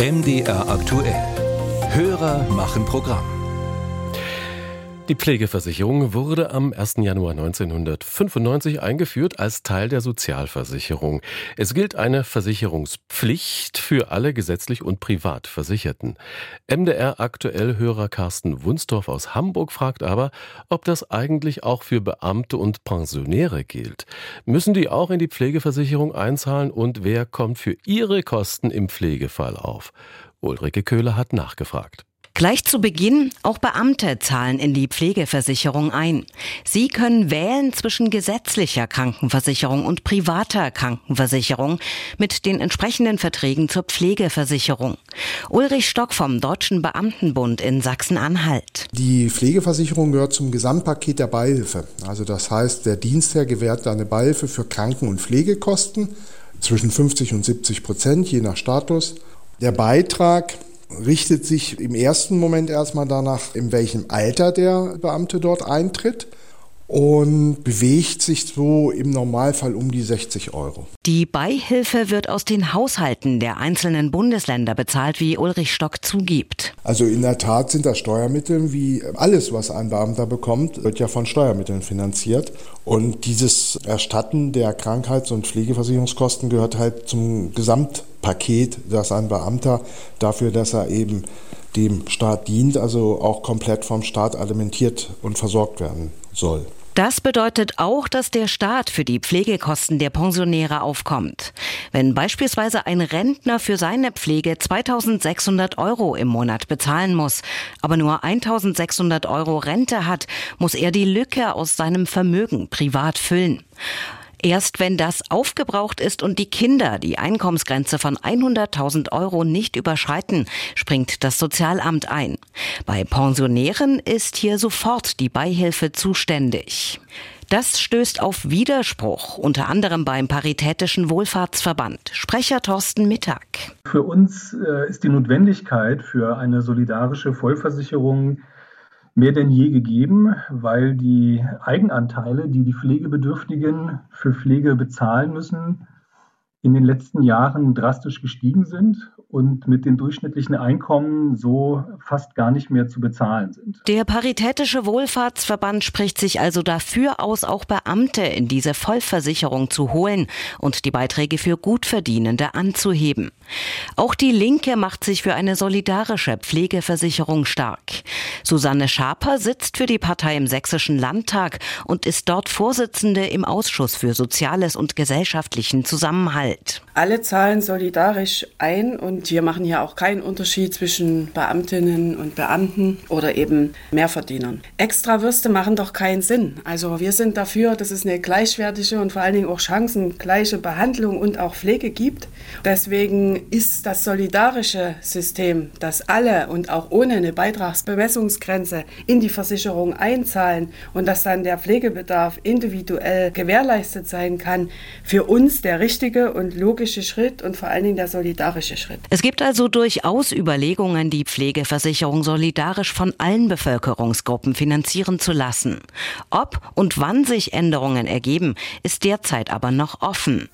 MDR aktuell. Hörer machen Programm. Die Pflegeversicherung wurde am 1. Januar 1995 eingeführt als Teil der Sozialversicherung. Es gilt eine Versicherungspflicht für alle gesetzlich und privat Versicherten. MDR aktuell Hörer Carsten Wunsdorf aus Hamburg fragt aber, ob das eigentlich auch für Beamte und Pensionäre gilt. Müssen die auch in die Pflegeversicherung einzahlen und wer kommt für ihre Kosten im Pflegefall auf? Ulrike Köhler hat nachgefragt. Gleich zu Beginn, auch Beamte zahlen in die Pflegeversicherung ein. Sie können wählen zwischen gesetzlicher Krankenversicherung und privater Krankenversicherung mit den entsprechenden Verträgen zur Pflegeversicherung. Ulrich Stock vom Deutschen Beamtenbund in Sachsen-Anhalt. Die Pflegeversicherung gehört zum Gesamtpaket der Beihilfe. Also das heißt, der Dienstherr gewährt eine Beihilfe für Kranken- und Pflegekosten zwischen 50 und 70 Prozent, je nach Status. Der Beitrag richtet sich im ersten Moment erstmal danach, in welchem Alter der Beamte dort eintritt und bewegt sich so im Normalfall um die 60 Euro. Die Beihilfe wird aus den Haushalten der einzelnen Bundesländer bezahlt, wie Ulrich Stock zugibt. Also in der Tat sind das Steuermittel, wie alles, was ein Beamter bekommt, wird ja von Steuermitteln finanziert. Und dieses Erstatten der Krankheits- und Pflegeversicherungskosten gehört halt zum Gesamtpaket, das ein Beamter dafür, dass er eben dem Staat dient, also auch komplett vom Staat alimentiert und versorgt werden soll. Das bedeutet auch, dass der Staat für die Pflegekosten der Pensionäre aufkommt. Wenn beispielsweise ein Rentner für seine Pflege 2600 Euro im Monat bezahlen muss, aber nur 1600 Euro Rente hat, muss er die Lücke aus seinem Vermögen privat füllen. Erst wenn das aufgebraucht ist und die Kinder die Einkommensgrenze von 100.000 Euro nicht überschreiten, springt das Sozialamt ein. Bei Pensionären ist hier sofort die Beihilfe zuständig. Das stößt auf Widerspruch, unter anderem beim Paritätischen Wohlfahrtsverband. Sprecher Thorsten Mittag. Für uns äh, ist die Notwendigkeit für eine solidarische Vollversicherung mehr denn je gegeben, weil die Eigenanteile, die die Pflegebedürftigen für Pflege bezahlen müssen, in den letzten Jahren drastisch gestiegen sind und mit den durchschnittlichen Einkommen so fast gar nicht mehr zu bezahlen sind. Der Paritätische Wohlfahrtsverband spricht sich also dafür aus, auch Beamte in diese Vollversicherung zu holen und die Beiträge für Gutverdienende anzuheben. Auch die Linke macht sich für eine solidarische Pflegeversicherung stark. Susanne Schaper sitzt für die Partei im Sächsischen Landtag und ist dort Vorsitzende im Ausschuss für Soziales und gesellschaftlichen Zusammenhalt. Alle zahlen solidarisch ein und wir machen hier auch keinen Unterschied zwischen Beamtinnen und Beamten oder eben Mehrverdienern. Extrawürste machen doch keinen Sinn. Also wir sind dafür, dass es eine gleichwertige und vor allen Dingen auch chancengleiche Behandlung und auch Pflege gibt. Deswegen ist das solidarische System, dass alle und auch ohne eine Beitragsbemessungsgrenze in die Versicherung einzahlen und dass dann der Pflegebedarf individuell gewährleistet sein kann, für uns der richtige und logische Schritt und vor allen Dingen der solidarische Schritt. Es gibt also durchaus Überlegungen, die Pflegeversicherung solidarisch von allen Bevölkerungsgruppen finanzieren zu lassen. Ob und wann sich Änderungen ergeben, ist derzeit aber noch offen.